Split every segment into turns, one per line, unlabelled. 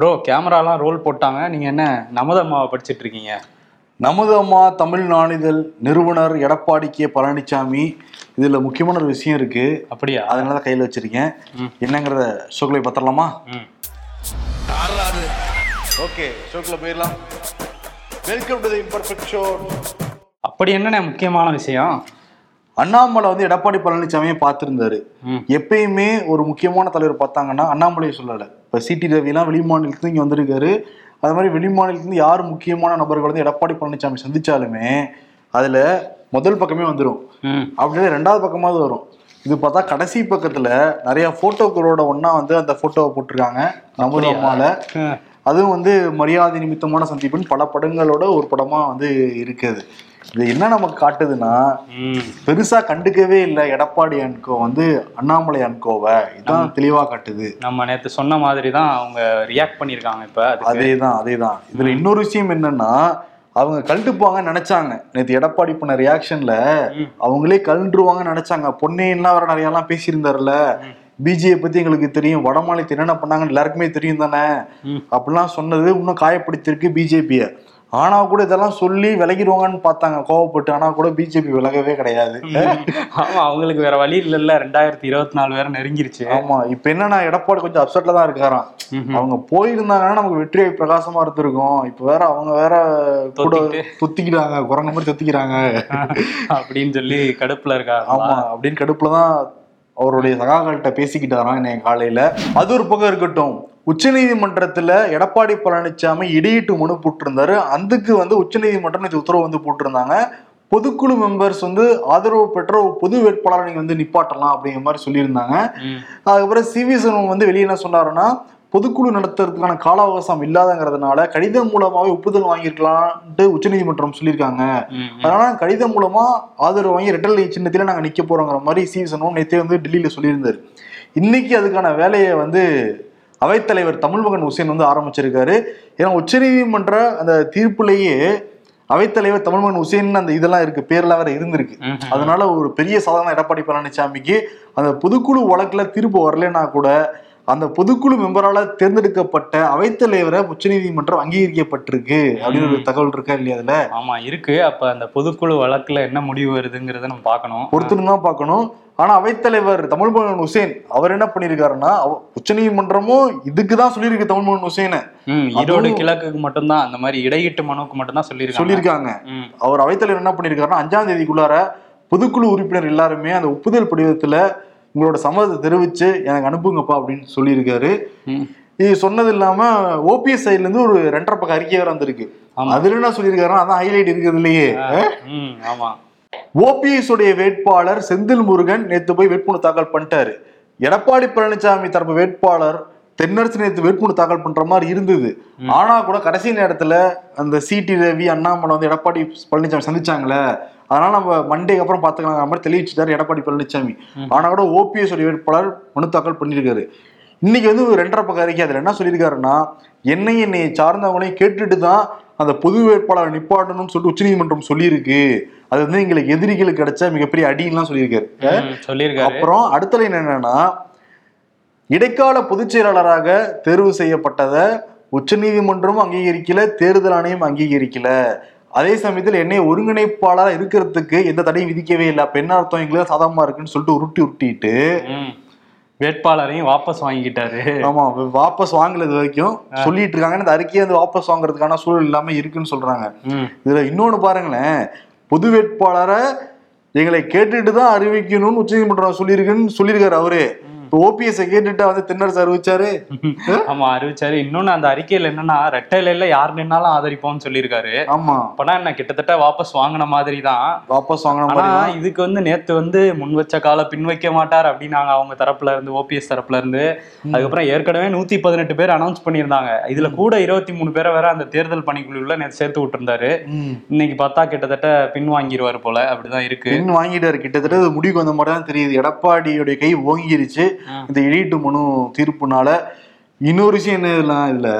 Bro கேமராலாம் role போட்டாங்க. நீங்க என்ன நமதம்மாவை படிச்சிட்டு இருக்கீங்க?
நமது அம்மா தமிழ் நாளிதழ் நிறுவனர் எடப்பாடி கே பழனிசாமி இதுல முக்கியமான ஒரு விஷயம் இருக்கு.
அப்படியா?
அதனால தான் கையில் வச்சிருக்கேன். என்னங்கிறத ஷோக்கில் பத்திரலாமா?
ம்.
ஓகே ஷோக்கில் போயிடலாம். Welcome to the imperfect show
அப்படி என்னண்ணே முக்கியமான விஷயம்?
அண்ணாமலை வந்து எடப்பாடி பழனிசாமியை பார்த்திருந்தாரு.
ம்.
எப்பயுமே ஒரு முக்கியமான தலைவர் பார்த்தாங்கன்னா அண்ணாமலையை சொல்லலை. இப்போ சிடி ரவிலாம் வெளிமாநிலத்துலேருந்து இங்கே வந்திருக்காரு. அது மாதிரி வெளிமாநிலத்துலேருந்து யார் முக்கியமான நபர்கள் வந்து எடப்பாடி பழனிசாமி சந்திச்சாலுமே அதில் முதல் பக்கமே வந்துடும்
ம்.
அப்படியே ரெண்டாவது பக்கமாவது வரும். இது பார்த்தா கடைசி பக்கத்துல நிறைய போட்டோக்களோட ஒண்ணா வந்து அந்த போட்டோவை போட்டிருக்காங்க. நமது அம்மால.
ம்.
அதுவும் வந்து மரியாதை நிமித்தமான சந்திப்புன்னு பல படங்களோட ஒரு படமா வந்து இருக்குது இது என்ன நமக்கு காட்டுதுன்னா பெருசா கண்டுக்கவே இல்லை எடப்பாடி அன்கோ வந்து அண்ணாமலை அன்கோவை இதான் தெளிவா காட்டுது.
நம்ம நேத்து சொன்ன மாதிரி தான் அவங்க ரியாக்ட் பண்ணியிருக்காங்க இப்ப அதுக்கு.
அதேதான் அதேதான். இதுல இன்னொரு விஷயம் என்னன்னா அவங்க கழட்டுப்பாங்கன்னு நினைச்சாங்க. நேத்து எடப்பாடி பண்ண ரியாக்ஷன்ல அவங்களே கழண்டுருவாங்கன்னு நினைச்சாங்க. பொன்னையெல்லாம் வேற நிறைய எல்லாம் பேசியிருந்தாருல பிஜேபி பத்தி எங்களுக்கு தெரியும். வட என்னென்ன பண்ணாங்கன்னு எல்லாருக்குமே தெரியும் தானே. அப்படிலாம் சொன்னது இன்னும் காயப்படுத்திருக்கு பிஜேபிய ஆனா கூட இதெல்லாம் சொல்லி விலகிடுவாங்கன்னு பார்த்தாங்க. கோவப்பட்டு. ஆனா கூட பிஜேபி விலகவே கிடையாது.
ஆமா அவங்களுக்கு வேற வழி இல்லைல்ல. ரெண்டாயிரத்தி இருபத்தி நாலு வேற நெருங்கிருச்சு.
ஆமா இப்ப என்னன்னா எடப்பாடி கொஞ்சம் அப்செட்ல தான் இருக்காராம். அவங்க போயிருந்தாங்கன்னா நமக்கு வெற்றி வாய்ப்பு பிரகாசமா இருந்திருக்கும். இப்ப வேற அவங்க வேற கூட. துத்திக்கிறாங்க. குரங்கு மாதிரி துத்திக்கிறாங்க.
அப்படின்னு சொல்லி கடுப்புல இருக்காங்க
ஆமா அப்படின்னு கடுப்புல தான் அவருடைய சகாக்கள்கிட்ட பேசிக்கிட்டாராம் இன்னைக்கு காலையில. அது ஒரு பக்கம் இருக்கட்டும். உச்சநீதிமன்றத்துல எடப்பாடி பழனிசாமி இடையீட்டு மனு போட்டிருந்தாரு. அதுக்கு வந்து உச்சநீதிமன்றம் இது உத்தரவு வந்து போட்டிருந்தாங்க. பொதுக்குழு மெம்பர்ஸ் வந்து ஆதரவு பெற்ற ஒரு பொது வேட்பாளரை நீங்க வந்து நிப்பாட்டலாம் அப்படிங்கிற மாதிரி சொல்லியிருந்தாங்க. அதுக்கப்புறம் சிவி சண்முகம் வந்து வெளியே என்ன சொன்னாருன்னா பொதுக்குழு நடத்துறதுக்கான கால அவகாசம் இல்லாதங்கிறதுனால கடிதம் மூலமாவே ஒப்புதல் வாங்கியிருக்கலான்ட்டு உச்சநீதிமன்றம் சொல்லியிருக்காங்க. அதனால கடிதம் மூலமா ஆதரவு வாங்கி ரெட்டலை சின்னத்தில நாங்க நிக்க போறோங்கிற மாதிரி சண்முகம் நேத்தே வந்து டெல்லியில சொல்லியிருந்தாரு இன்னைக்கு அதுக்கான வேலையை வந்து அவைத்தலைவர் தமிழ்மகன் உசேன் வந்து ஆரம்பிச்சிருக்காரு ஏன்னா உச்சநீதிமன்ற அந்த தீர்ப்புலேயே அவைத்தலைவர் தமிழ்மகன் உசேன் அந்த இதெல்லாம் இருக்கு பேர்லாம் வேற இருந்திருக்கு. அதனால ஒரு பெரிய சாதனை எடப்பாடி பழனிசாமிக்கு அந்த பொதுக்குழு வழக்குல தீர்ப்பு வரலைன்னா கூட அந்த பொதுக்குழு மெம்பரால தேர்ந்தெடுக்கப்பட்ட அவைத்தலைவரை உச்சநீதிமன்றம் அங்கீகரிக்கப்பட்டிருக்கு அப்படின்னு ஒரு தகவல் இருக்கா இல்லையா அதுல?
ஆமா இருக்கு. அப்ப அந்த பொதுக்குழு வழக்குல என்ன முடிவு வருதுங்கிறத நம்ம பார்க்கணும்.
பொறுத்துன்னு தான் பார்க்கணும். ஆனா அவைத்தலைவர் தமிழ்மகன் உசேன் அவர் என்ன பண்ணிருக்காருன்னா உச்சநீதிமன்றமும் இதுக்கு தான் சொல்லியிருக்கு தமிழ்மகன் உசேனை.
ம், ஈரோடு கிழக்குக்கு மட்டும்தான் அந்த மாதிரி இடையீட்டு மனுவுக்கு மட்டும்தான் சொல்லியிருக்காங்க.
சொல்லியிருக்காங்க. அவர் அவைத்தலைவர் என்ன பண்ணிருக்காருன்னா அஞ்சாம் தேதிக்குள்ளார பொதுக்குழு உறுப்பினர் எல்லாருமே அந்த ஒப்புதல் படிவத்துல உங்களோட சம்மதத்தை தெரிவிச்சு எனக்கு அனுப்புங்கப்பா அப்படின்னு சொல்லியிருக்காரு. இது சொன்னது இல்லாம ஓபிஎஸ் சைட்ல இருந்து ஒரு ரெண்டரை பக்கம் அறிக்கை வேற வந்திருக்கு. அதுல என்ன சொல்லியிருக்காருன்னா அதான் ஹைலைட் இருக்கிறது இல்லையே.
ஆமா.
ஓபிஎஸ் உடைய வேட்பாளர் செந்தில் முருகன் நேத்து போய் வேட்புமனு தாக்கல் பண்ணிட்டாரு. எடப்பாடி பழனிசாமி தரப்பு வேட்பாளர் தென்னரசு நேத்து வேட்புமனு தாக்கல் பண்ற மாதிரி இருந்தது. ஆனா கூட கடைசி நேரத்துல அந்த சிடி ரவி அண்ணாமலை வந்து எடப்பாடி பழனிசாமி சந்திச்சாங்களே. அதனால நம்ம மண்டேக்கு அப்புறம் பாத்துக்கலாம் மாதிரி தெளிவிச்சுட்டாரு எடப்பாடி பழனிசாமி. ஆனா கூட ஓபிஎஸ் உடைய வேட்பாளர் மனு தாக்கல் பண்ணியிருக்காரு. இன்னைக்கு வந்து ஒரு ரெண்டரை பக்கம் அறிக்கை அதுல என்ன சொல்லியிருக்காருன்னா என்னை என்னை சார்ந்தவங்களையும் கேட்டுட்டு தான் அந்த பொது வேட்பாளரை நிப்பாட்டணும்னு சொல்லிட்டு உச்சநீதிமன்றம் சொல்லியிருக்கு. அது வந்து எங்களுக்கு எதிரிகளுக்கு கிடைச்ச மிகப்பெரிய அடின்லாம் சொல்லியிருக்காரு.
சொல்லியிருக்காரு.
அப்புறம் அடுத்த லைன் என்னன்னா இடைக்கால பொதுச் செயலாளராக தேர்வு செய்யப்பட்டதை உச்சநீதிமன்றமும் அங்கீகரிக்கல தேர்தல் ஆணையம் அங்கீகரிக்கல. அதே சமயத்தில் என்னை ஒருங்கிணைப்பாளராக இருக்கிறதுக்கு எந்த தடையும் விதிக்கவே இல்லை. அப்ப என்ன அர்த்தம்? எங்களுக்கு சாதகமா இருக்குன்னு சொல்லிட்டு உருட்டி உருட்டிட்டு.
வேட்பாளரையும் வாபஸ் வாங்கிக்கிட்டாரு.
ஆமா வாபஸ் வாங்கல இது வரைக்கும். சொல்லிட்டு இருக்காங்க. இந்த அறிக்கையை வந்து வாபஸ் வாங்குறதுக்கான சூழல் இல்லாம இருக்குன்னு சொல்றாங்க. இதுல இன்னொன்னு பாருங்களேன். பொது வேட்பாளரை எங்களை கேட்டுட்டு தான் அறிவிக்கணும்னு உச்சநீதிமன்றம் சொல்லியிருக்குன்னு சொல்லியிருக்காரு அவரு. ஓபிஎஸ் கேட்டுட்டு வந்து தென்னரசு அறிவிச்சாரு?
ஆமா அறிவிச்சாரு. இன்னொன்னு அந்த அறிக்கையில என்னன்னா ரெட்டையில யார் நின்னாலும் ஆதரிப்போம்னு சொல்லியிருக்காரு.
ஆமா.
அப்பனா என்ன கிட்டத்தட்ட வாபஸ் வாங்கின மாதிரி தான்
வாபஸ் வாங்கின மாதிரி.
இதுக்கு வந்து நேத்து வந்து முன் வச்ச கால பின் வைக்க மாட்டார் அப்படின்னாங்க அவங்க தரப்புல இருந்து ஓபிஎஸ் தரப்புல இருந்து. அதுக்கப்புறம் ஏற்கனவே நூத்தி பதினெட்டு பேர் அனௌன்ஸ் பண்ணியிருந்தாங்க. இதுல கூட இருபத்தி மூணு பேரை வேற அந்த தேர்தல் பணிக்குழுல நேத்து சேர்த்து விட்டுருந்தாரு. இன்னைக்கு பார்த்தா கிட்டத்தட்ட பின் வாங்கிடுவாரு போல அப்படிதான் இருக்கு.
பெண் வாங்கிட்டாரு. கிட்டத்தட்ட முடிவுக்கு வந்த மாதிரி தான் தெரியுது. எடப்பாடியுடைய கை ஓங்கிருச்சு. இந்த இடிட்டு மனு தீர்ப்புனால இன்னொரு விஷயம் என்ன இதெல்லாம் இதுல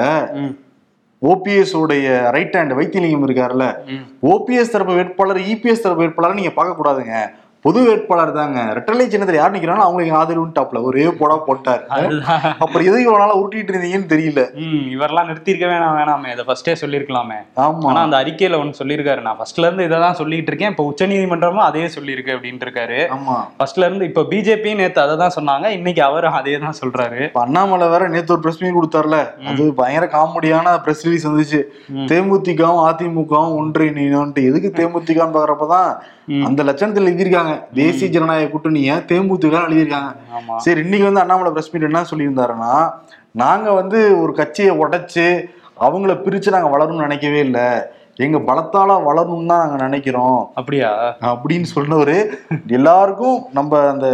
ஓபிஎஸ் உடைய ரைட் ஹேண்ட் வைத்தியலிங்கம் இருக்காருல்ல. ஓபிஎஸ் தரப்பு வேட்பாளர் இபிஎஸ் தரப்பு வேட்பாளர் நீங்க பார்க்க கூடாதுங்க பொது வேட்பாளர் தாங்க. ரெட்டலை சின்னத்தில் யார் நிக்கிறாங்களோ அவங்களுக்கு ஆதரவுட்டாப்ல ஒரே போடா போட்டார். அப்புறம் எதுக்கு இவ்வளவு நாளா உருட்டிட்டு இருந்தீங்கன்னு தெரியல.
ம் இவரெல்லாம் நிறுத்திருக்க வேணாம் வேணாமே. இதை ஃபர்ஸ்டே சொல்லியிருக்கலாமே.
ஆமா.
ஆனா அந்த அறிக்கையில ஒன்னு சொல்லியிருக்காரு. நான் ஃபர்ஸ்ட்ல இருந்து இதை தான் சொல்லிட்டு இருக்கேன். இப்போ உச்சநீதிமன்றமும் அதே சொல்லியிருக்கு அப்படின்ட்டு இருக்காரு.
ஆமா.
ஃபர்ஸ்ட்ல இருந்து இப்போ பிஜேபி நேத்து அதை தான் சொன்னாங்க. இன்னைக்கு அவரும் அதே தான் சொல்றாரு.
அண்ணாமலை வேற நேத்து ஒரு பிரஸ் மீட் கொடுத்தாருல. அது பயங்கர காமெடியான பிரஸ் ரிலீஸ் வந்துச்சு. தேமுதிகவும் அதிமுகவும் ஒன்றிணைட்டு எதுக்கு தேமுதிகான்னு பாக்குறப்பதான். அந்த லட்சணத்துல எழுதியிருக்காங்க. தேசிய ஜனநாயக கூட்டணிய தேமுதிக எழுதியிருக்காங்க. சரி இன்னைக்கு வந்து அண்ணாமலை பிரஸ் மீட் என்ன சொல்லியிருந்தாருன்னா நாங்க வந்து ஒரு கட்சியை உடைச்சு அவங்கள பிரிச்சு நாங்க வளரணும்னு நினைக்கவே இல்லை. எங்க பலத்தால வளரணும்னு தான் நாங்க நினைக்கிறோம்.
அப்படியா?
அப்படின்னு சொன்னவரு எல்லாருக்கும் நம்ம அந்த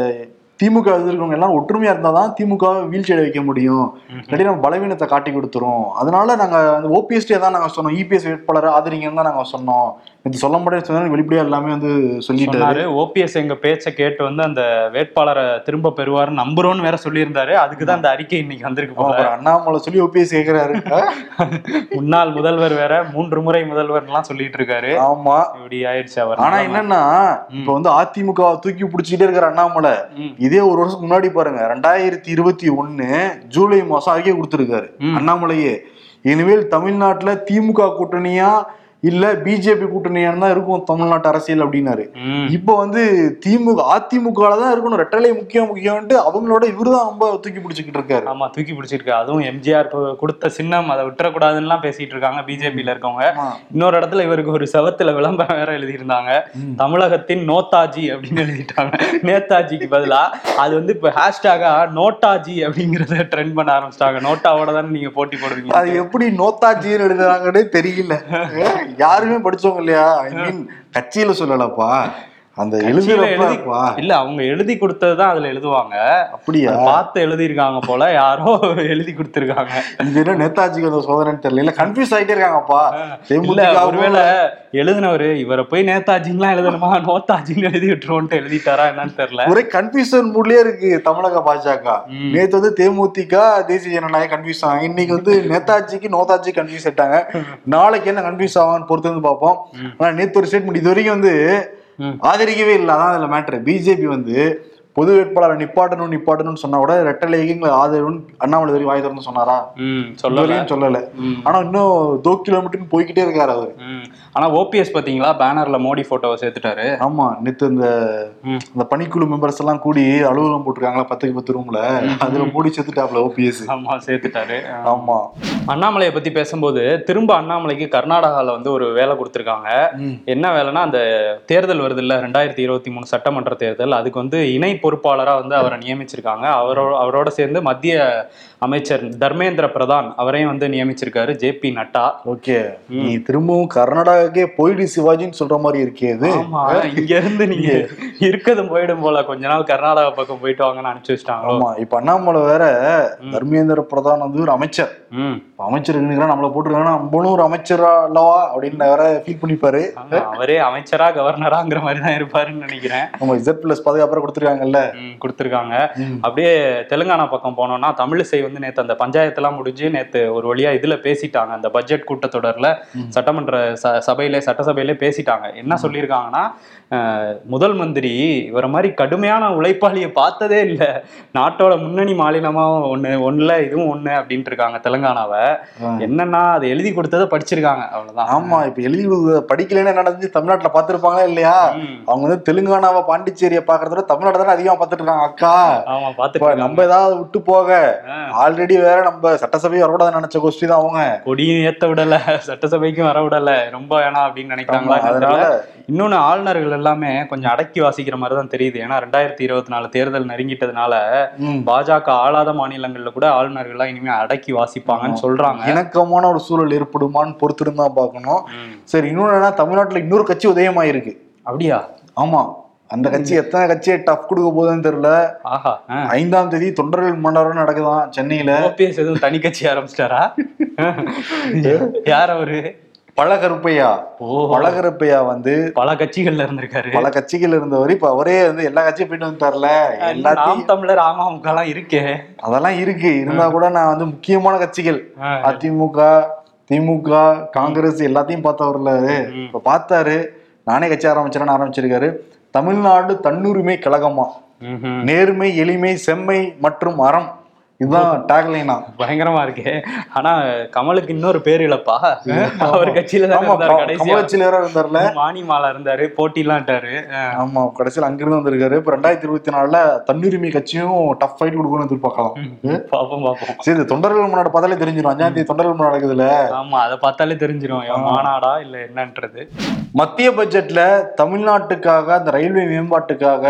திமுக எதிர்க்கவங்க எல்லாம் ஒற்றுமையா இருந்தாதான் திமுக வீழ்ச்சி அடைய வைக்க முடியும். இல்லாட்டி நம்ம பலவீனத்தை காட்டி கொடுத்துரும். அதனால நாங்க அந்த ஓபிஎஸ்டியா தான் நாங்க சொன்னோம். இபிஎஸ் வேட்பாளரை ஆதரிங்கன்னு தான் நாங்க சொன்னோம். இது சொல்ல முடியாது வெளிப்படையா எல்லாமே வந்து சொல்லிட்டாரு.
ஓபிஎஸ் எங்க பேச்சை கேட்டு வந்து அந்த வேட்பாளரை திரும்ப பெறுவாரு நம்புறோம்னு வேற சொல்லியிருந்தாரு. அதுக்கு தான் அந்த அறிக்கை இன்னைக்கு வந்திருக்கு
அப்புறம் அண்ணாமலை சொல்லி ஓபிஎஸ் கேக்குறாரு.
முன்னாள் முதல்வர் வேற மூன்று முறை முதல்வர்லாம் சொல்லிட்டு இருக்காரு.
ஆமா.
இப்படி ஆயிடுச்சு அவர்.
ஆனா என்னன்னா இப்ப வந்து அதிமுக தூக்கி பிடிச்சிட்டே இருக்கிற அண்ணாமலை. இதே ஒரு வருஷத்துக்கு முன்னாடி பாருங்க ரெண்டாயிரத்தி இருபத்தி ஒண்ணு ஜூலை மாசம் அறிக்கை கொடுத்திருக்காரு. அண்ணாமலையே. இனிமேல் தமிழ்நாட்டுல திமுக கூட்டணியா இல்ல பிஜேபி கூட்டணியான்னு தான் இருக்கும் தமிழ்நாட்டு அரசியல் அப்படின்னாரு. இப்போ வந்து திமுக அதிமுக தான் இருக்கணும் ரெட்டலை முக்கியம் முக்கியம்ட்டு அவங்களோட இவருதான் ரொம்ப தூக்கி பிடிச்சிக்கிட்டு இருக்காரு.
ஆமா தூக்கி பிடிச்சிருக்கு. அதுவும் எம்ஜிஆர் கொடுத்த சின்னம் அதை விட்டுறக்கூடாதுன்னுலாம் பேசிட்டு இருக்காங்க பிஜேபியில இருக்கவங்க. இன்னொரு இடத்துல இவருக்கு ஒரு செவத்துல விளம்பரம் வேற எழுதியிருந்தாங்க. தமிழகத்தின் நோத்தாஜி அப்படின்னு எழுதிட்டாங்க. நேதாஜிக்கு பதிலா அது வந்து இப்ப ஹேஷ்டாகா நோட்டாஜி அப்படிங்கறத ட்ரெண்ட் பண்ண ஆரம்பிச்சிட்டாங்க. நோட்டாவோட தானே நீங்க போட்டி போடுவீங்க.
அது எப்படி நோத்தாஜின்னு எழுதுறாங்கன்னே தெரியல. யாருமே படிச்சவங்க இல்லையா? ஐ மீன் கட்சியில சொல்லலப்பா. அந்த எழுதுறப்பா
இல்ல அவங்க எழுதி கொடுத்ததுதான் அதுல எழுதுவாங்க.
அப்படியா?
பார்த்து எழுதியிருக்காங்க போல யாரோ எழுதி கொடுத்திருக்காங்க.
இது என்ன நேதாஜிக்கு அந்த சோதனைன்னு தெரியல. இல்ல கன்ஃபியூஸ் ஆயிட்டே இருக்காங்கப்பா.
இல்ல ஒருவேளை எழுதினவரு இவரை போய் நேதாஜின்லாம் எழுதணுமா? நோத்தாஜின்னு எழுதி விட்டுருவோன்ட்டு எழுதிட்டாரா என்னன்னு தெரியல.
ஒரே கன்ஃபியூஷன் மூட்லயே இருக்கு தமிழக பாஜக. நேத்து வந்து தேமுதிக தேசிய ஜனநாயக கன்ஃபியூஸ் ஆகும் இன்னைக்கு வந்து நேதாஜிக்கு நோதாஜி கன்ஃபியூஸ் ஆயிட்டாங்க. நாளைக்கு என்ன கன்ஃபியூஸ் ஆகும்னு பொறுத்து வந்து பார்ப்போம். ஆனா நேத்து ஒரு ஸ்டேட்மெண்ட் இது வரைக்கும் வந்து. ஆதரிக்கவே இல்லை அதான் அதுல மேட்ரு பிஜேபி வந்து பொது வேட்பாளரை நிப்பாட்டணும் நிப்பாட்டணும்னு சொன்னா கூட ரெட்டலைக்கு எங்களை ஆதரவுன்னு அண்ணாமலை வரைக்கும் வாய் திறந்து சொன்னாரா?
சொல்லல.
சொல்லல. ஆனா இன்னும் தோ கிலோமீட்டர்னு போய்கிட்டே இருக்காரு அவரு.
ஆனா ஓபிஎஸ் பாத்தீங்களா? பேனர்ல மோடி போட்டோவை சேர்த்துட்டாரு.
ஆமா நேத்து இந்த. அந்த பணிக்குழு மெம்பர்ஸ் எல்லாம் கூடி அலுவலகம் போட்டிருக்காங்களா? பத்துக்கு பத்து ரூம்ல அதுல மூடி செத்துட்டாப்ல ஓபிஎஸ்
ஆமா சேர்த்துட்டாரு.
ஆமா.
அண்ணாமலையை பத்தி பேசும்போது திரும்ப அண்ணாமலைக்கு கர்நாடகால வந்து ஒரு வேலை கொடுத்திருக்காங்க. என்ன வேலைன்னா அந்த தேர்தல் வருது இல்ல ரெண்டாயிரத்தி இருபத்தி மூணு சட்டமன்ற தேர்தல். அதுக்கு வந்து இணை பொறுப்பாளராக வந்து அவரை நியமிச்சிருக்காங்க. அவரோட அவரோட சேர்ந்து மத்திய அமைச்சர் தர்மேந்திர பிரதான் அவரையும் வந்து நியமிச்சிருக்காரு ஜே பி நட்டா.
ஓகே. நீ திரும்பவும் கர்நாடகாக்கே போயிடு சிவாஜின்னு சொல்ற மாதிரி இருக்கே இது.
இங்க இருந்து நீங்க இருக்கதும் போயிடும் போல. கொஞ்ச நாள் கர்நாடகா பக்கம் போயிட்டு வாங்கன்னு அனுப்பிச்சு வச்சிட்டாங்களோ?
ஆமா இப்ப அண்ணாமலை வேற தர்மேந்திர பிரதான் வந்து ஒரு அமைச்சர்.
ம்.
இப்ப அமைச்சர் இருக்கிறா நம்மள போட்டுருக்காங்கன்னா நம்மளும் ஒரு அமைச்சரா அல்லவா அப்படின்னு வேற ஃபீல் பண்ணிப்பாரு.
அவரே அமைச்சரா கவர்னராங்கிற மாதிரி தான் இருப்பாருன்னு நினைக்கிறேன்.
நம்ம இசட் பிளஸ் பாதுகாப்பா கொடுத்துருக்காங்கல்ல.
கொடுத்திருக்காங்க. அப்படியே தெலுங்கானா பக்கம் போனோம்னா தமிழிசை வந்து நேத்து அந்த பஞ்சாயத்தெல்லாம் முடிஞ்சு நேத்து ஒரு வழியா இதுல பேசிட்டாங்க. அந்த பட்ஜெட் கூட்டத்தொடர்ல சட்டமன்ற ச- சபையிலே சட்டசபையிலே பேசிட்டாங்க. என்ன சொல்லியிருக்காங்கன்னா முதல் மந்திரி இவரை மாதிரி கடுமையான உழைப்பாளியை பார்த்ததே இல்ல. நாட்டோட முன்னணி மாநிலமா ஒண்ணு ஒண்ணுல இதுவும் ஒண்ணு அப்படின்ட்டு இருக்காங்க தெலுங்கானாவை. என்னன்னா அதை எழுதி கொடுத்ததை படிச்சிருக்காங்க. அவ்வளவுதான்.
ஆமா இப்ப எழுதி படிக்கலைன்னா என்ன நடந்துச்சு? தமிழ்நாட்டுல பாத்துருப்பாங்களா இல்லையா. அவங்க வந்து தெலுங்கானாவை பாண்டிச்சேரியை பாக்குறத விட தமிழ்நாடு தானே அதிகமா பாத்துட்டு இருக்காங்க அக்கா.
ஆமா
இப்ப
பாத்துட்டு
நம்ம ஏதாவது விட்டு போக. ஆல்ரெடி வேற நம்ம சட்டசபை வரக்கூடாதுன்னு நினைச்ச கோஷ்டி தான் அவங்க.
கொடியும் ஏத்த விடல சட்டசபைக்கும் வர விடல ரொம்ப வேணாம் அப்படின்னு நினைக்கிறாங்களா
அதனால.
இன்னொன்னு ஆளுநர்கள் எல்லாமே கொஞ்சம் அடக்கி வாசிக்கிற மாதிரி தான் தெரியுது. ஏன்னா ரெண்டாயிரத்தி இருபத்தி நாலு தேர்தல் நெருங்கிட்டதுனால பாஜக ஆளாத மாநிலங்கள்ல கூட ஆளுநர்கள்லாம் இனிமே அடக்கி வாசிப்பாங்கன்னு சொல்றாங்க.
இணக்கமான ஒரு சூழல் ஏற்படுமான்னு பொறுத்திருந்து தான் பார்க்கணும்.
ம்.
சரி இன்னொன்னு தமிழ்நாட்டுல இன்னொரு கட்சி உதயமாயிருக்கு.
அப்படியா?
ஆமா. அந்த கட்சி எத்தனை கட்சியை டஃப் கொடுக்க போகுதுன்னு தெரியல.
ஆஹா
ஐந்தாம் தேதி தொண்டர்கள் மண்டபம் நடக்குதாம் சென்னையில.
ஓபிஎஸ் எதுவும் தனி கட்சி ஆரம்பிச்சிட்டாரா? யார் அவரு?
பழகருப்பையா. பழகருப்பையா வந்து
பல கட்சிகள்ல இருந்திருக்காரு.
பல கட்சிகள் இருந்தவர். இப்ப அவரே வந்து எல்லா கட்சியும் போயிட்டு வந்துட்டார்ல. எல்லாத்தையும்
நாம் தமிழர் அமமுக எல்லாம் இருக்கே.
அதெல்லாம் இருக்கு. இருந்தா கூட நான் வந்து முக்கியமான கட்சிகள். அதிமுக திமுக காங்கிரஸ் எல்லாத்தையும் பார்த்தவர்ல. இப்ப பார்த்தாரு. நானே கட்சி ஆரம்பிச்சேன்னு ஆரம்பிச்சிருக்காரு. தமிழ்நாடு தன்னுரிமை கழகமா. நேர்மை எளிமை செம்மை மற்றும் அறம் இதுதான் டேக்லைனா
பயங்கரமா இருக்கே. ஆனா கமலுக்கு இன்னொரு பேர் இல்லப்பா. அவர் கட்சியில தான்
ஆமா
இருந்தாரு கடைசியா.
கமலச்சில இருந்தார்ல.
மானிமாலா இருந்தாரு போட்டிலான்ட்டாரு.
ஆமா கடைசியில் அங்கிருந்து வந்திருக்காரு. இப்ப ரெண்டாயிரத்தி இருபத்தி நாலுல தன்னுரிமை கட்சியும் டஃப் ஃபைட் கொடுக்கணும்னு எதிர்பார்க்கலாம்.
பாப்போம் பாப்போம்.
சரி தொண்டர்கள் மாநாடு பார்த்தாலே தெரிஞ்சிடும் அஞ்சாம் தேதி தொண்டர்கள் மாநாடு நடக்குதுல.
ஆமா அதை பார்த்தாலே தெரிஞ்சிரும். இவன் மாநாடா இல்ல என்னன்றது.
மத்திய பட்ஜெட்ல தமிழ்நாட்டுக்காக அந்த ரயில்வே மேம்பாட்டுக்காக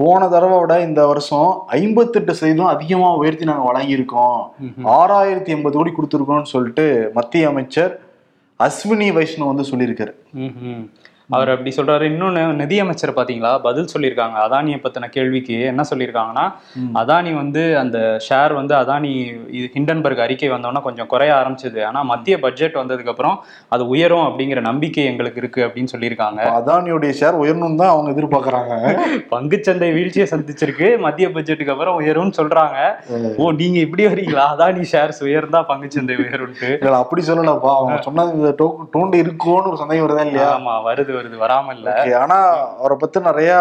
போன தடவை விட இந்த வருஷம் ஐம்பத்தெட்டு சதவீதம் அதிகமா உயர்த்தி நாங்க வழங்கியிருக்கோம். ஆறாயிரத்தி எண்பது கோடி கொடுத்துருக்கோம்னு சொல்லிட்டு மத்திய அமைச்சர் அஸ்வினி வைஷ்ணவ் வந்து சொல்லியிருக்காரு.
அவர் அப்படி சொல்றாரு. இன்னொன்னு நிதியமைச்சர் பாத்தீங்களா? பதில் சொல்லியிருக்காங்க. அதானியை பத்தின கேள்விக்கு என்ன சொல்லியிருக்காங்கன்னா அதானி வந்து அந்த ஷேர் வந்து அதானி இது ஹிண்டன்பர்க் அறிக்கை வந்தோன்னா கொஞ்சம் குறைய ஆரம்பிச்சது. ஆனா மத்திய பட்ஜெட் வந்ததுக்கு அப்புறம் அது உயரும் அப்படிங்கிற நம்பிக்கை எங்களுக்கு இருக்கு அப்படின்னு சொல்லியிருக்காங்க.
அதானியுடைய ஷேர் உயரணும் தான் அவங்க எதிர்பார்க்கறாங்க.
பங்குச்சந்தை வீழ்ச்சியை சந்திச்சிருக்கு. மத்திய பட்ஜெட்டுக்கு அப்புறம் உயரும்னு சொல்றாங்க. ஓ நீங்க இப்படி வரீங்களா? அதானி ஷேர்ஸ் உயர்ந்தா பங்குச்சந்தை உயரும்ட்டு
அப்படி சொல்லலப்பா. அவங்க சொன்னது இந்த டோ- டோண்டு இருக்கும்னு ஒரு சந்தேகம் வருதா இல்லையா?
ஆமா வருது. வருது வராம இல்ல
Okay, ஆனா அவரை பத்தி நிறைய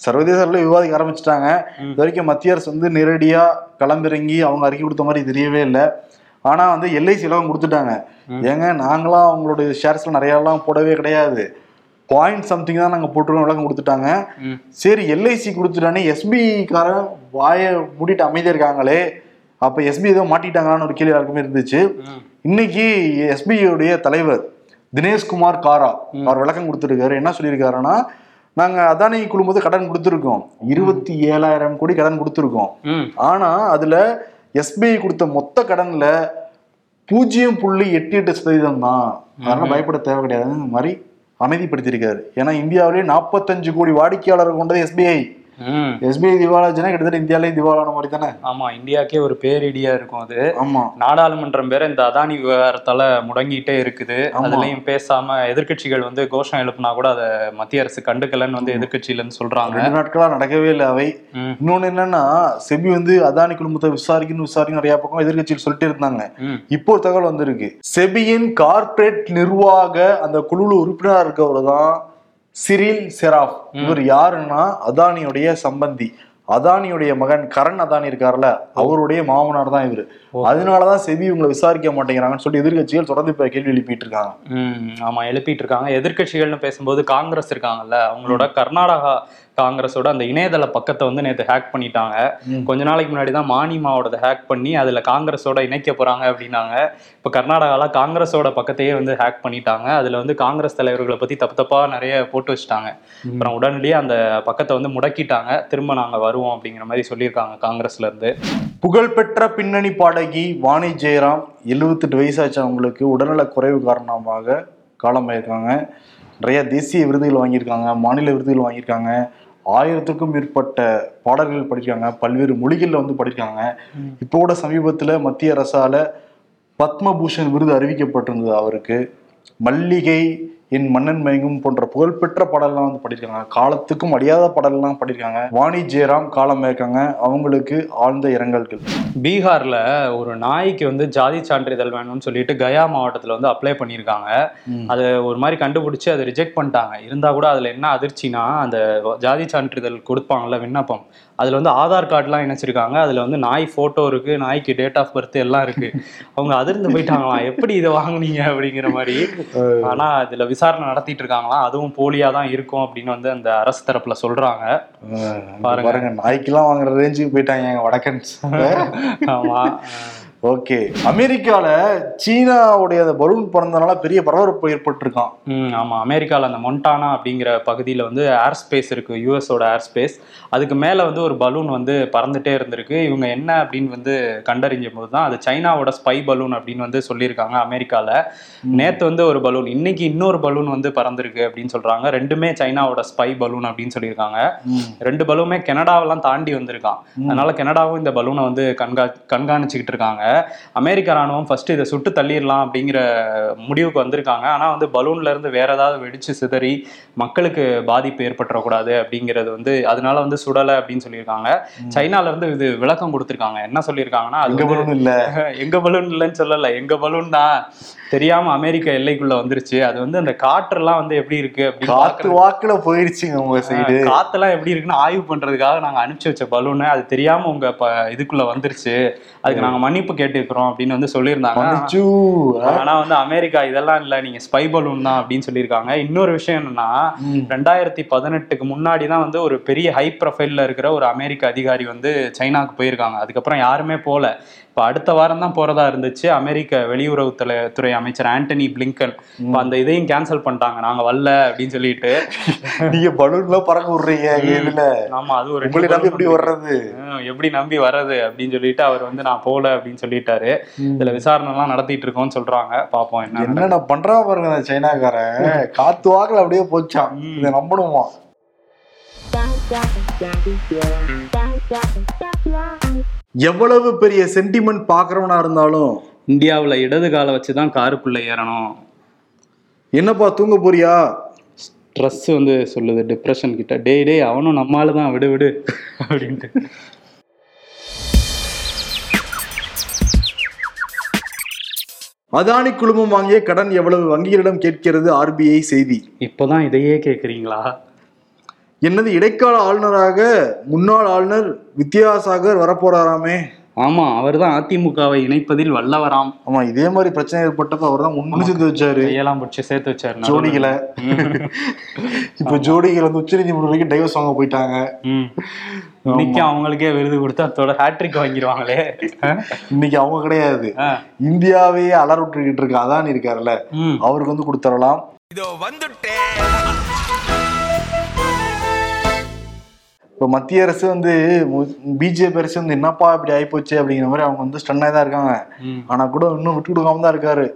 சர்வதேச அளவுல விவாதிக்க ஆரம்பிச்சிட்டாங்க. இது வரைக்கும் மத்திய அரசு வந்து நேரடியா களமிறங்கி அவங்க அறிக்கை கொடுத்த மாதிரி தெரியவே இல்லை ஆனா வந்து எல்ஐசி எல்லாம் கொடுத்துட்டாங்க. ஏங்க நாங்களாம் அவங்களுடைய ஷேர்ஸ்ல நிறைய எல்லாம் போடவே கிடையாது பாயிண்ட் சம்திங் தான் நாங்க போட்டுருக்கோம் விளக்கம் கொடுத்துட்டாங்க. சரி எல்ஐசி கொடுத்துட்டானே எஸ்பி காரன் வாயை மூடிட்டு அமைதியா இருக்காங்களே அப்ப எஸ்பி ஏதோ மாட்டிட்டாங்களான்னு ஒரு கேள்வி எல்லாருக்குமே இருந்துச்சு. இன்னைக்கு எஸ்பிஐடைய தலைவர் தினேஷ்குமார் காரா அவர் விளக்கம் கொடுத்துருக்காரு. என்ன சொல்லியிருக்காருன்னா நாங்க அதானி குழுமத்து கடன் கொடுத்துருக்கோம். இருபத்தி ஏழாயிரம் கோடி கடன் கொடுத்துருக்கோம். ஆனா அதுல எஸ்பிஐ கொடுத்த மொத்த கடன்ல பூஜ்ஜியம் புள்ளி எட்டு எட்டு சதவீதம் தான். அதனால பயப்பட தேவை கிடையாது. இந்த மாதிரி அமைதிப்படுத்தியிருக்காரு. ஏன்னா இந்தியாவிலேயே நாற்பத்தஞ்சு கோடி வாடிக்கையாளர்கள் கொண்டது எஸ்பிஐ எஸ்பிஐ திவாலாச்சுன்னா கிட்டத்தட்ட இந்தியாவிலேயே திவாலான மாதிரி தானே?
ஆமா இந்தியாக்கே ஒரு பேரிடியா இருக்கும் அது.
ஆமா.
நாடாளுமன்றம் வேற இந்த அதானி விவகாரத்தால முடங்கிட்டே இருக்குது. அதுலயும் பேசாம எதிர்க்கட்சிகள் வந்து கோஷம் எழுப்புனா கூட அதை மத்திய அரசு கண்டுக்கலன்னு வந்து எதிர்க்கட்சியில இருந்து சொல்றாங்க.
ரெண்டு நாட்களா நடக்கவே இல்லை அவை. இன்னொன்னு என்னன்னா செபி வந்து அதானி குழுமத்தை விசாரிக்கணும் விசாரிக்கணும் நிறைய பக்கம் எதிர்க்கட்சியில் சொல்லிட்டு இருந்தாங்க. இப்போ ஒரு தகவல் வந்திருக்கு. செபியின் கார்ப்பரேட் நிர்வாக அந்த குழுல உறுப்பினரா இருக்கவர் தான் சிரில் செராஃப். இவர் யாருன்னா அதானியுடைய சம்பந்தி. அதானியுடைய மகன் கரண் அதானி இருக்கார்ல அவருடைய மாமனார் தான் இவரு. அதனாலதான் செபி இவங்களை விசாரிக்க மாட்டேங்கிறாங்கன்னு சொல்லி எதிர்க்கட்சிகள் தொடர்ந்து இப்ப கேள்வி எழுப்பிட்டு இருக்காங்க
ஆமா எழுப்பிட்டு இருக்காங்க எதிர்க்கட்சிகள்னு பேசும்போது காங்கிரஸ் இருக்காங்கல்ல அவங்களோட கர்நாடகா காங்கிரஸோட அந்த இணையதள பக்கத்தை வந்து நேத்து ஹேக் பண்ணிட்டாங்க. கொஞ்ச நாளைக்கு முன்னாடி தான் மானிமாவோட ஹேக் பண்ணி அதுல காங்கிரஸோட இணைக்க போறாங்க அப்படின்னாங்க. இப்ப கர்நாடகால காங்கிரஸோட பக்கத்தையே வந்து ஹேக் பண்ணிட்டாங்க. அதுல வந்து காங்கிரஸ் தலைவர்களை பத்தி தப்பு தப்பா நிறைய போட்டு வச்சுட்டாங்க. அப்புறம் உடனடியே அந்த பக்கத்தை வந்து முடக்கிட்டாங்க. திரும்ப நாங்க வருவோம் அப்படிங்கிற மாதிரி சொல்லியிருக்காங்க காங்கிரஸ்ல இருந்து.
புகழ்பெற்ற பின்னணி பாடகி வாணி ஜெயராம் எழுபத்தெட்டு வயசாச்சு அவங்களுக்கு உடல்நல குறைவு காரணமாக காலமாயிருக்காங்க. நிறைய தேசிய விருதுகள் வாங்கியிருக்காங்க மாநில விருதுகள் வாங்கியிருக்காங்க. ஆயிரத்துக்கும் மேற்பட்ட பாடல்கள் படிக்கிறாங்க பல்வேறு மொழிகளில் வந்து படிக்கிறாங்க இப்போ கூட சமீபத்தில் மத்திய அரசால பத்மபூஷன் விருது அறிவிக்கப்பட்டிருந்தது அவருக்கு. மல்லிகை என் மன்னன் மயங்கும் போன்ற புகழ்பெற்ற பாடல்லாம் வந்து படியிருக்காங்க. காலத்துக்கும் அடியாத பாடல்லாம் படியிருக்காங்க. வாணி ஜெயராம் காலம் இருக்காங்க. அவங்களுக்கு ஆழ்ந்த இரங்கல்கள்.
பீகார்ல ஒரு நாய்க்கு வந்து ஜாதி சான்றிதழ் வேணும்னு சொல்லிட்டு கயா மாவட்டத்துல வந்து அப்ளை பண்ணியிருக்காங்க. அதை ஒரு மாதிரி கண்டுபிடிச்சு அதை ரிஜெக்ட் பண்ணிட்டாங்க. இருந்தா கூட அதுல என்ன அதிர்ச்சினா அந்த ஜாதி சான்றிதழ் கொடுப்பாங்கல்ல விண்ணப்பம். அதுல வந்து ஆதார் கார்டுலாம் இணைச்சிருக்காங்க அதுல வந்து நாய் போட்டோ இருக்கு நாய்க்கு டேட் ஆஃப் பர்த் எல்லாம் இருக்கு. அவங்க அதிர்ந்து போயிட்டாங்களாம். எப்படி இதை வாங்குனீங்க அப்படிங்கிற மாதிரி. ஆனா இதுல விசாரணை நடத்திட்டு இருக்காங்களாம் அதுவும் போலியா தான் இருக்கும் அப்படின்னு வந்து அந்த அரசு தரப்புல சொல்றாங்க.
பாருங்க. பாருங்க நாய்க்கெல்லாம் வாங்குற ரேஞ்சுக்கு போயிட்டாங்க எங்க வடக்கன்ஸ்
ஆமா.
ஓகே. அமெரிக்கால சீனாவுடைய அந்த பலூன் பறந்தனால பெரிய பரபரப்பு ஏற்பட்டிருக்கான்
ம் ஆமாம் அமெரிக்காவில் அந்த மொண்டானா அப்படிங்கிற பகுதியில் வந்து ஏர் ஸ்பேஸ் இருக்குது யூஎஸோட ஏர் ஸ்பேஸ் அதுக்கு மேலே வந்து ஒரு பலூன் வந்து பறந்துட்டே இருந்திருக்கு. இவங்க என்ன அப்படின்னு வந்து கண்டறிஞ்ச போது தான் அது சைனாவோட ஸ்பை பலூன் அப்படின்னு வந்து சொல்லியிருக்காங்க அமெரிக்காவில் நேற்று வந்து ஒரு பலூன் இன்னைக்கு இன்னொரு பலூன் வந்து பறந்துருக்கு அப்படின்னு சொல்கிறாங்க ரெண்டுமே சைனாவோட ஸ்பை பலூன் அப்படின்னு சொல்லியிருக்காங்க. ரெண்டு பலூனுமே கனடாவெல்லாம் தாண்டி வந்திருக்கான் அதனால கனடாவும் இந்த பலூனை வந்து கண்கா கண்காணிச்சுக்கிட்டு இருக்காங்க. அமெரிக்க ராணுவம் ஃபர்ஸ்ட் இதை சுட்டு தள்ளிடலாம் அப்படிங்கிற முடிவுக்கு வந்திருக்காங்க. ஆனா வந்து பலூன்ல இருந்து வேற ஏதாவது வெடிச்சு சிதறி மக்களுக்கு பாதிப்பு ஏற்பட்டுறக்கூடாது அப்படிங்கிறது வந்து அதனால வந்து சுடலை அப்படின்னு சொல்லியிருக்காங்க. சைனால இருந்து இது விளக்கம் கொடுத்திருக்காங்க. என்ன சொல்லியிருக்காங்கன்னா வந்து-
பலூன் இல்ல?
எங்க பலூன் இல்லைன்னு சொல்லல. எங்க பலூன் தான். தெரியாம அமெரிக்க எல்லைக்குள்ள வந்துருச்சு. அது வந்து அந்த காற்றெல்லாம் வந்து எப்படி இருக்கு அப்படின்னு
வாக்குல போயிருச்சுங்க உங்க சைடு
காத்தெல்லாம் எப்படி இருக்குன்னு ஆய்வு பண்றதுக்காக நாங்க அனுப்பிச்சு வச்ச பலூனு அது தெரியாம உங்க இதுக்குள்ள வந்துருச்சு. அதுக்கு நாங்க மன்னிப்பு கேட்டுக்கிறோம் அப்படின்னு வந்து சொல்லியிருந்தாங்க. ஆனா வந்து அமெரிக்கா இதெல்லாம் இல்ல நீங்க ஸ்பை பலூன் தான் அப்படின்னு சொல்லியிருக்காங்க. இன்னொரு விஷயம் என்னன்னா. ரெண்டாயிரத்தி பதினெட்டுக்கு முன்னாடி தான் வந்து ஒரு பெரிய ஹை ப்ரொஃபைல்ல இருக்கிற ஒரு அமெரிக்க அதிகாரி வந்து சைனாக்கு போயிருக்காங்க. அதுக்கப்புறம் யாருமே போல. இப்ப அடுத்த வாரம் தான் போறதா இருந்துச்சு. அமெரிக்க வெளியுறவுத்துறை துறை அமைச்சர் ஆண்டனி பிளிங்கன் இப்ப அந்த இதையும் கேன்சல் பண்ணிட்டாங்க. நாங்க வரல அப்படின்னு சொல்லிட்டு.
நீங்க பலூன்ல பறக்க விடுறீங்க இதுல.
ஆமா அது ஒரு
உங்களை நம்பி எப்படி வர்றது?
எப்படி நம்பி வர்றது அப்படின்னு சொல்லிட்டு அவர் வந்து நான் போல அப்படின்னு சொல்லிட்டாரு. இதுல விசாரணை எல்லாம் நடத்திட்டு இருக்கோம்னு சொல்றாங்க. பாப்போம் என்ன
என்னென்ன பண்றா பாருங்க அந்த சைனாக்காரன். காத்து வாக்குல அப்படியே போச்சான் இதை நம்பணுமா? எவ்வளவு பெரிய சென்டிமெண்ட் பாக்குறவனா இருந்தாலும்
இந்தியாவுல இடது காலை வச்சுதான் காருக்குள்ள ஏறணும்.
என்னப்பா தூங்க போறியா?
ஸ்ட்ரெஸ் வந்து சொல்லுது டிப்ரெஷன் கிட்ட. டேய் டேய் அவனும் நம்மால தான் விடு விடு அப்படின்ட்டு.
அதானி குழுமம் வாங்கிய கடன் எவ்வளவு? வங்கிகளிடம் கேட்கிறது ஆர்பிஐ செய்தி.
இப்போதான் இதையே கேக்குறீங்களா?
என்னது இடைக்கால ஆளுநராக முன்னாள் ஆளுநர் வித்யாசாகர் வரப்போறாராமே?
ஆமா அவர்தான் அதிமுகவை இணைப்பதில் வல்லவராம்.
ஆமா இதே மாதிரி பிரச்சனை ஏற்பட்டப்ப அவர் தான் முன்னு சேர்த்து வச்சாரு.
கையெல்லாம் பிடிச்சி சேர்த்து வச்சாரு.
ஜோடிகளை. இப்ப ஜோடிகள் வந்து உச்சநீதிமன்றம் வரைக்கும் டைவர்ஸ் வாங்க போயிட்டாங்க.
ம். இன்னைக்கு அவங்களுக்கே விருது கொடுத்து அதோட ஹேட்ரிக் வாங்கிடுவாங்களே.
இன்னைக்கு அவங்க கிடையாது. இந்தியாவையே அலற விட்டுக்கிட்டு இருக்க அதானி இருக்காருல்ல. அவருக்கு வந்து கொடுத்துடலாம்
இதோ வந்துட்டேன்.
இப்போ மத்திய அரசு வந்து பிஜேபி அரசு வந்து என்னப்பா இப்படி ஆயிப்போச்சு அப்படிங்கிற மாதிரி அவங்க வந்து ஸ்டன்னாக தான் இருக்காங்க.
ம்.
ஆனா கூட இன்னும் விட்டு கொடுக்காம தான் இருக்காரு.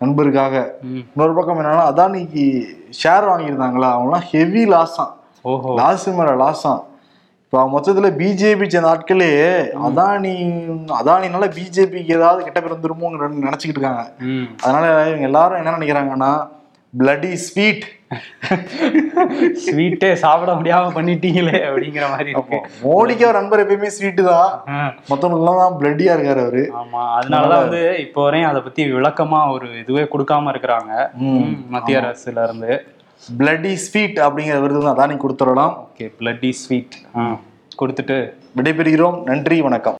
நண்பருக்காக. இன்னொரு பக்கம் என்னன்னா அதானிக்கு ஷேர் வாங்கியிருந்தாங்களா? அவங்களாம் ஹெவி லாஸாம்
ஓஹோ.
லாஸ் மேல லாஸாம் இப்போ மொத்தத்துல பிஜேபி சேர்ந்த ஆட்களே அதானி அதானினால பிஜேபிக்கு ஏதாவது கெட்ட பேர் வந்துருமோங்கிற நினைச்சுக்கிட்டு இருக்காங்க. அதனால இவங்க எல்லாரும் என்ன நினைக்கிறாங்கன்னா பிளடி ஸ்வீட்
ஸ்வீட்டே சாப்பிட முடியாம பண்ணிட்டீங்களே அப்படிங்கிற மாதிரி இருக்கு.
மோடிக்கு அவர் நண்பர் எப்பயுமே ஸ்வீட்டு தான். மத்தவங்களுக்குலாம் தான் பிளட்டியா இருக்காரு அவரு.
ஆமா அதனாலதான் வந்து இப்போ வரையும் அதை பத்தி விளக்கமா ஒரு இதுவே கொடுக்காம இருக்கிறாங்க. மத்திய அரசுல இருந்து.
பிளடி ஸ்வீட் அப்படிங்கிற விருது வந்து அதானி கொடுத்துடலாம்.
ஓகே பிளட்டி ஸ்வீட் கொடுத்துட்டு
விடைபெறுகிறோம். நன்றி வணக்கம்.